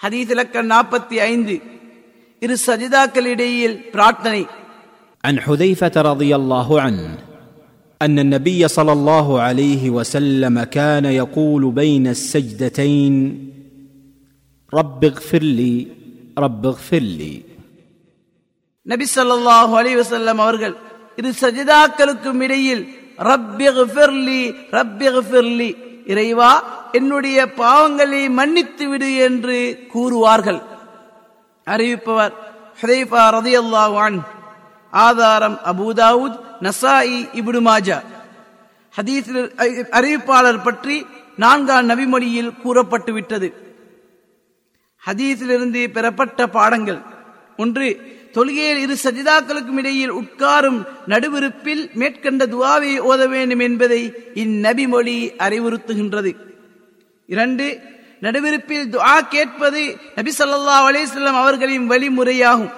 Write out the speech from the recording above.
ஹதீஸ் இலக்கம் நாற்பத்தி ஐந்து இரு சஜிதாக்களிடையில் பிரார்த்தனை عن حذيفه رضي الله عنه ان النبي صلى الله عليه وسلم كان يقول بين السجدتين رب اغفر لي رب اغفر لي நபி ஸல்லல்லாஹு அலைஹி வஸல்லம் அவர்கள் இரு சஜிதாக்களுக்கும் இடையில் ரப்பிக்ஃபிர்லி ரப்பிக்ஃபிர்லி இறைவா என்னுடைய பாவங்களை மன்னித்து விடு என்று கூறுவார்கள். அறிவிப்பவர் ஹுதைஃபா ரதி அன்ஹு. ஆதாரம் அபூதாவுத் நசாயி இபுடு மாஜா. ஹதீஸில் அறிவிப்பாளர் பற்றி நான்காம் நபிமொழியில் கூறப்பட்டு விட்டது ஹதீஸிலிருந்து பெறப்பட்ட பாடங்கள். ஒன்று தொழுகையில் இரு சஜிதாக்களுக்கும் இடையில் உட்காரும் நடுவிருப்பில் மேற்கண்ட துவாவை ஓத வேண்டும் என்பதை இந்நபி மொழி அறிவுறுத்துகின்றது. இரண்டு நடுவிருப்பில் துஆ கேட்பது நபி ஸல்லல்லாஹு அலிஸ்லாம் அவர்களின் வழிமுறையாகும்.